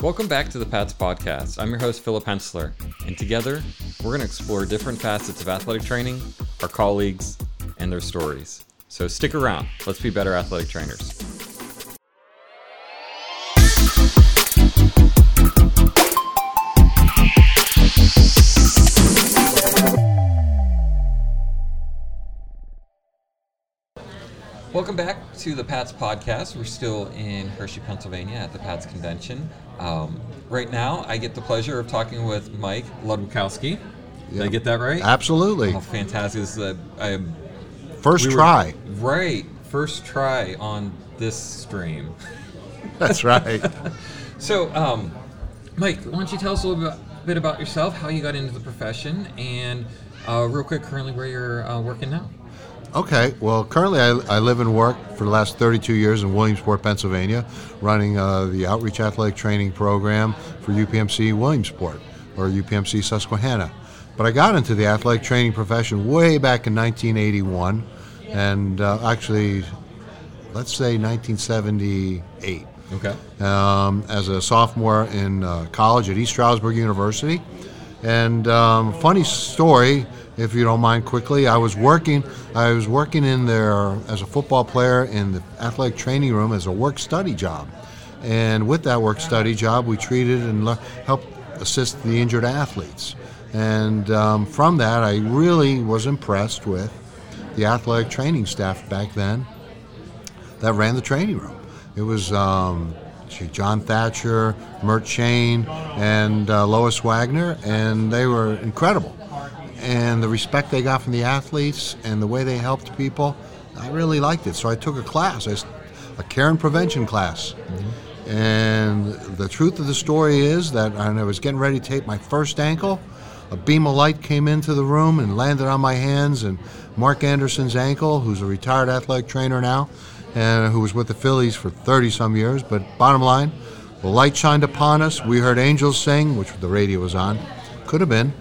Welcome back to the Pats Podcast. I'm your host, Philip Hensler, and together we're going to explore different facets of athletic training, our colleagues, and their stories. So stick around. Let's be better athletic trainers. Welcome back to the Pats podcast. We're still in Hershey, Pennsylvania at the Pats convention. Um, right now, I get the pleasure of talking with Mike Ludwikowski. Did I get that right? Absolutely. Oh, fantastic. This is a, First we were- try. right. First try on this stream. That's right. So, um, Mike, why don't you tell us a little bit, bit about yourself, how you got into the profession, and uh, real quick, currently where you're uh, working now? Okay. Well, currently I, I live and work for the last 32 years in Williamsport, Pennsylvania, running uh, the Outreach Athletic Training Program for UPMC Williamsport or UPMC Susquehanna. But I got into the athletic training profession way back in 1981, and uh, actually, let's say 1978. Okay. um, as a sophomore in uh, college at East Stroudsburg University. And um, funny story, if you don't mind, quickly. I was working. I was working in there as a football player in the athletic training room as a work study job. And with that work study job, we treated and le- helped assist the injured athletes. And um, from that, I really was impressed with the athletic training staff back then that ran the training room. It was um, John Thatcher, Mert Shane, and uh, Lois Wagner, and they were incredible. And the respect they got from the athletes and the way they helped people, I really liked it. So I took a class, a care and prevention class. And the truth of the story is that when I was getting ready to tape my first ankle, a beam of light came into the room and landed on my hands, and Mark Anderson's ankle, who's a retired athletic trainer now, and who was with the Phillies for 30 some years. But bottom line, the light shined upon us. We heard angels sing, which the radio was on. Could have been.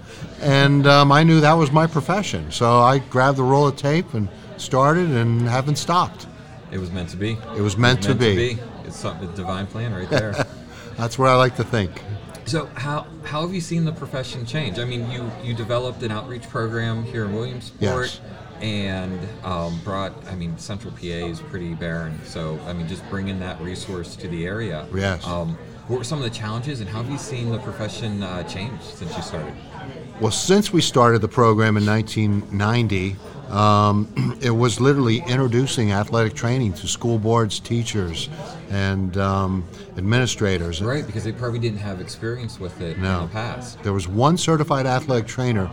And um, I knew that was my profession. So I grabbed the roll of tape and started and haven't stopped. It was meant to be. It was meant to be. It's something, a divine plan right there. That's what I like to think. so, how how have you seen the profession change? I mean, you you developed an outreach program here in Williamsport, Yes. And um, brought. I mean, Central PA is pretty barren, so I mean, just bringing that resource to the area. Yes. Um, what were some of the challenges, and how have you seen the profession uh, change since you started? Well, since we started the program in 1990, um, it was literally introducing athletic training to school boards, teachers, and um, administrators. Right, because they probably didn't have experience with it No. in the past. There was one certified athletic trainer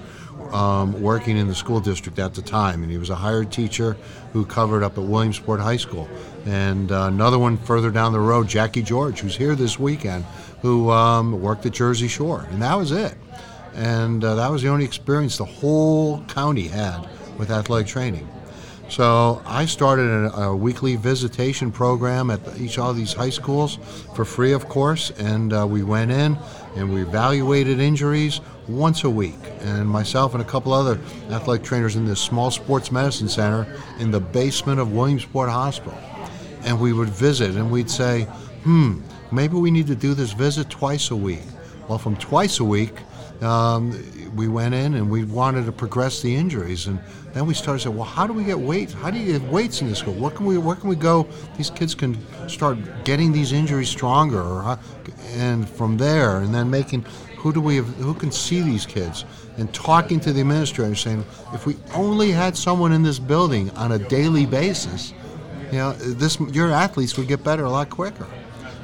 um, working in the school district at the time, and he was a hired teacher who covered up at Williamsport High School. And uh, another one further down the road, Jackie George, who's here this weekend, who um, worked at Jersey Shore. And that was it. And uh, that was the only experience the whole county had with athletic training. So I started a, a weekly visitation program at the, each of these high schools for free, of course. And uh, we went in and we evaluated injuries once a week. And myself and a couple other athletic trainers in this small sports medicine center in the basement of Williamsport Hospital. And we would visit and we'd say, hmm, maybe we need to do this visit twice a week. Well, from twice a week, um, we went in and we wanted to progress the injuries, and then we started saying, well, how do we get weights? How do you get weights in this school? What can we? Where can we go? These kids can start getting these injuries stronger, or and from there, and then making who do we have, who can see these kids, and talking to the administrator, saying, if we only had someone in this building on a daily basis, you know, this your athletes would get better a lot quicker.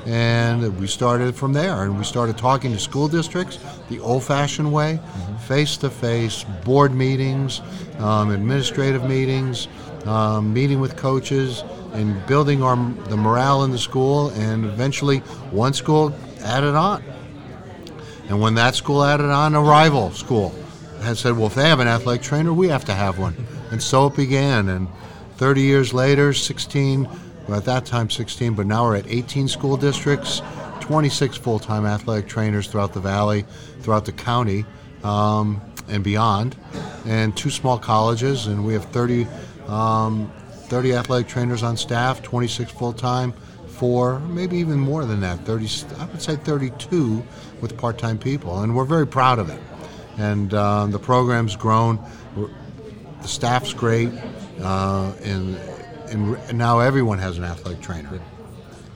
And we started from there, and we started talking to school districts the old-fashioned way, face-to-face board meetings, um, administrative meetings, um, meeting with coaches, and building our the morale in the school. And eventually, one school added on, and when that school added on, a rival school had said, "Well, if they have an athletic trainer, we have to have one." And so it began. And 30 years later, 16, well, at that time 16, but now we're at 18 school districts, 26 full-time athletic trainers throughout the valley, throughout the county, um, and beyond, and two small colleges, and we have 30, um, 30 athletic trainers on staff, 26 full-time, 34, maybe even more than that, 30, I would say 32 with part-time people, and we're very proud of it. And uh, the program's grown. The staff's great, uh, and, and now everyone has an athletic trainer.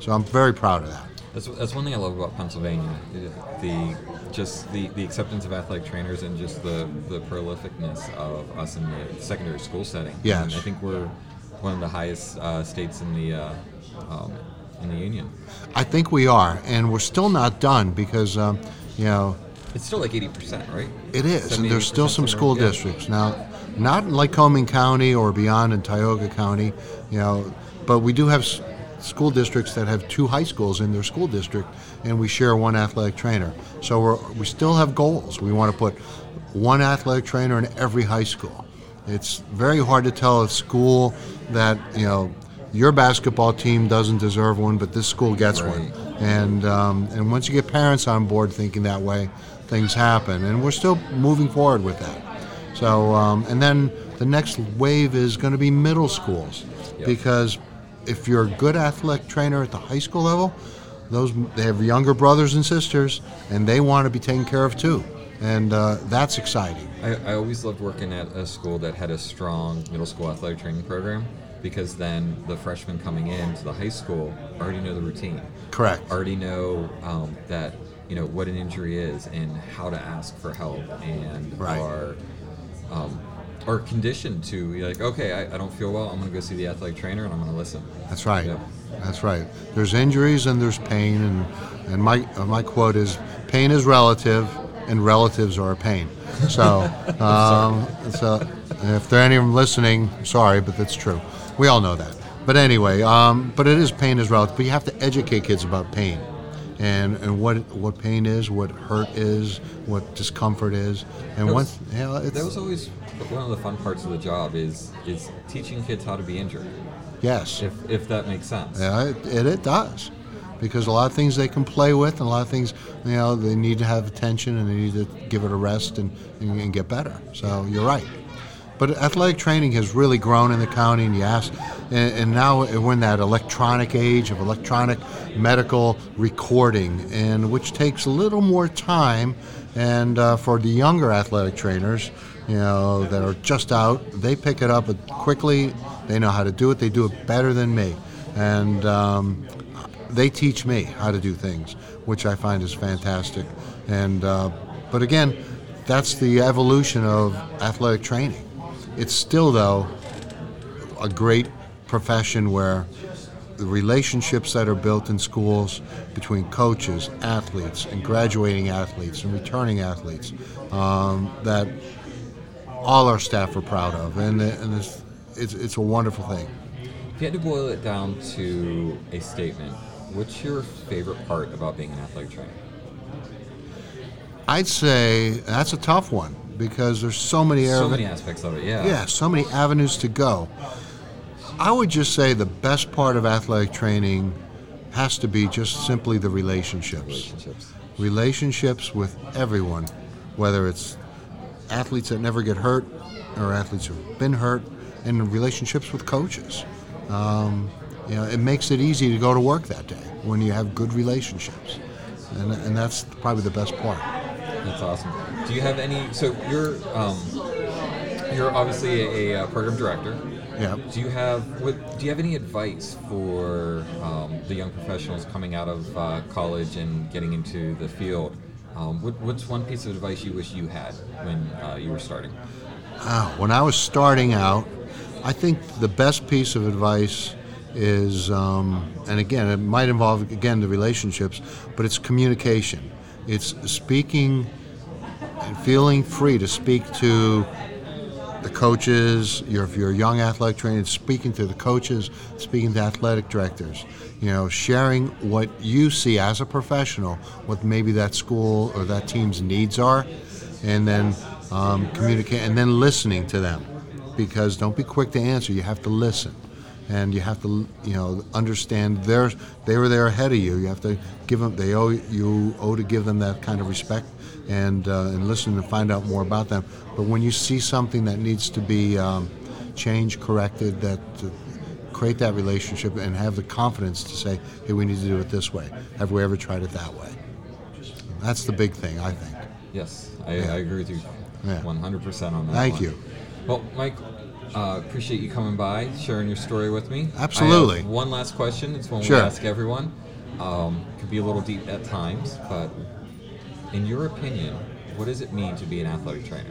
So I'm very proud of that. That's, that's one thing I love about Pennsylvania. The just the, the acceptance of athletic trainers and just the, the prolificness of us in the secondary school setting. Yes. And I think we're one of the highest uh, states in the uh, um, in the union. I think we are, and we're still not done because, um, you know, It's still like eighty percent, right? It is, and there's still some school yeah. districts now, not in Lycoming County or beyond in Tioga County, you know, but we do have s- school districts that have two high schools in their school district, and we share one athletic trainer. So we're, we still have goals. We want to put one athletic trainer in every high school. It's very hard to tell a school that you know your basketball team doesn't deserve one, but this school gets one. And um, and once you get parents on board thinking that way, things happen. And we're still moving forward with that. So um, and then the next wave is going to be middle schools, Yep. because if you're a good athletic trainer at the high school level, those they have younger brothers and sisters, and they want to be taken care of too, and uh, that's exciting. I, I always loved working at a school that had a strong middle school athletic training program because then the freshmen coming in to the high school already know the routine. Correct. already know um, that you know what an injury is and how to ask for help and Right. are um, are conditioned to be like okay I, I don't feel well I'm going to go see the athletic trainer and I'm going to listen That's right. That's right. There's injuries and there's pain, and and my uh, my quote is, "Pain is relative, and relatives are a pain." So, um, so if there are any of them listening, sorry, but that's true. We all know that. But anyway, um, but it is pain is relative. But you have to educate kids about pain, and and what what pain is, what hurt is, what discomfort is, and That once was- you know, it's that was always one of the fun parts of the job is is teaching kids how to be injured yes. if if that makes sense Yeah, it, it, it does. Because a lot of things they can play with, and a lot of things, you know, they need to have attention and they need to give it a rest and, and, and get better. So you're right. But athletic training has really grown in the county, and ask, and, and now we're in that electronic age of electronic medical recording, and which takes a little more time. And uh, for the younger athletic trainers, you know, that are just out, they pick it up quickly. They know how to do it. They do it better than me, and um, they teach me how to do things, which I find is fantastic. And uh, but again, that's the evolution of athletic training. It's still though a great profession where the relationships that are built in schools between coaches, athletes, and graduating athletes and returning athletes um, that all our staff are proud of, and, and it's, it's, it's a wonderful thing. if you had to boil it down to a statement what's your favorite part about being an athletic trainer I'd say that's a tough one because there's so many so many aspects of it yeah Yeah, so many avenues to go. I would just say the best part of athletic training has to be just simply the relationships. relationships Relationships with everyone, whether it's athletes that never get hurt or athletes who've been hurt, and relationships with coaches. Um, you know, it makes it easy to go to work that day when you have good relationships, and, and that's probably the best part. That's awesome. Do you have any? So you're um, you're obviously a, a uh, program director. Yeah. Do you have what? Do you have any advice for um, the young professionals coming out of uh, college and getting into the field? Um, what, what's one piece of advice you wish you had when uh, you were starting? Ah, when I was starting out, I think the best piece of advice is, um, and again, it might involve again the relationships, but it's communication. It's speaking and feeling free to speak to the coaches. You're, if you're a young athletic trainer, speaking to the coaches, speaking to athletic directors. You know, sharing what you see as a professional, what maybe that school or that team's needs are, and then um, communicate, and then listening to them. Because don't be quick to answer. You have to listen, and you have to, you know, understand their they were there ahead of you. You have to give them. They owe you owe to give them that kind of respect and uh, and listen and find out more about them. But when you see something that needs to be um, changed, corrected, that uh, create that relationship and have the confidence to say, hey, we need to do it this way. Have we ever tried it that way? That's the big thing, I think. Yes, I, Yeah. I agree with you Yeah. 100% on that. Thank one. you. Well, Mike, uh, appreciate you coming by, sharing your story with me. Absolutely. one last question. It's one Sure. we ask everyone. Um, could be a little deep at times, but in your opinion, what does it mean to be an athletic trainer?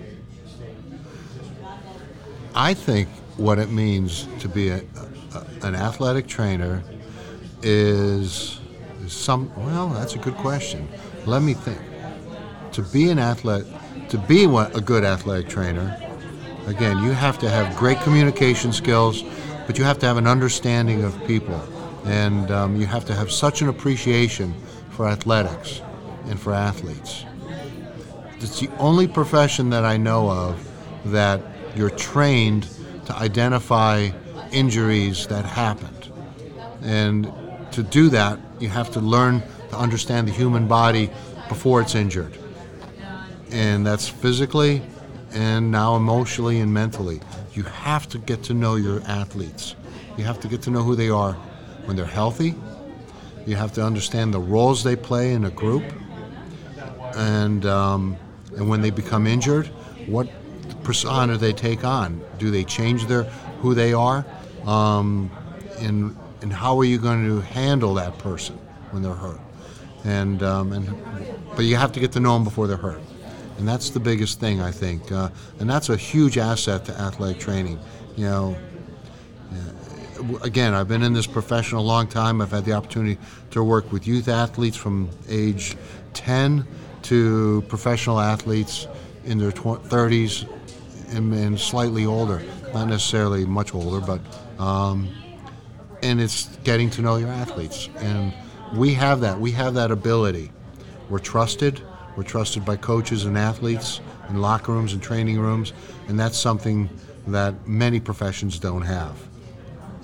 I think what it means to be a, a, an athletic trainer is, is some. Well, that's a good question. Let me think. To be an athlete, to be what, a good athletic trainer, again, you have to have great communication skills, but you have to have an understanding of people, and um, you have to have such an appreciation for athletics and for athletes. It's the only profession that I know of that you're trained to identify injuries that happened. And to do that, you have to learn to understand the human body before it's injured. And that's physically and now emotionally and mentally. You have to get to know your athletes. You have to get to know who they are when they're healthy. You have to understand the roles they play in a group and um, and when they become injured, what persona they take on? Do they change their who they are? Um, and and how are you going to handle that person when they're hurt? And um, and but you have to get to know them before they're hurt, and that's the biggest thing I think. Uh, and that's a huge asset to athletic training. You know, again, I've been in this profession a long time. I've had the opportunity to work with youth athletes from age 10 to professional athletes in their tw- 30s and, and slightly older. Not necessarily much older, but um, and it's getting to know your athletes. And we have that. We have that ability. We're trusted. We're trusted by coaches and athletes in locker rooms and training rooms, and that's something that many professions don't have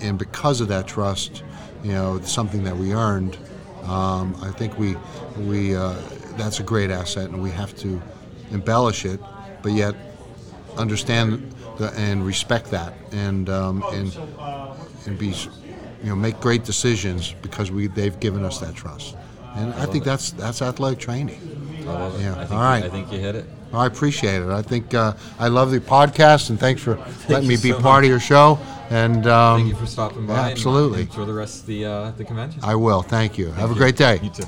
and because of that trust, you know, it's something that we earned. Um, I think we we uh, that's a great asset, and we have to embellish it, but yet understand the, and respect that, and um, and and be you know make great decisions because we they've given us that trust, and I, think that's that's athletic training. I love it. Yeah, I think, all right. I think you hit it. I appreciate it. I think uh, I love the podcast, and thanks for letting me you be so part of your show. And um, Thank you for stopping by. yeah, and absolutely. Enjoy the rest of the, uh, the convention. I will. Thank you. Have a great day. You too.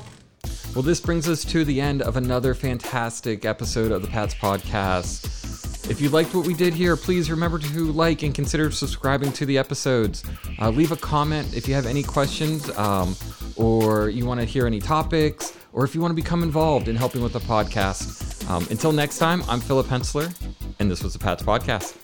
Well, this brings us to the end of another fantastic episode of the Pats Podcast. If you liked what we did here, please remember to like and consider subscribing to the episodes. Uh, leave a comment if you have any questions, um, or you want to hear any topics, or if you want to become involved in helping with the podcast. Um, until next time, I'm Philip Hensler, and this was the Pats Podcast.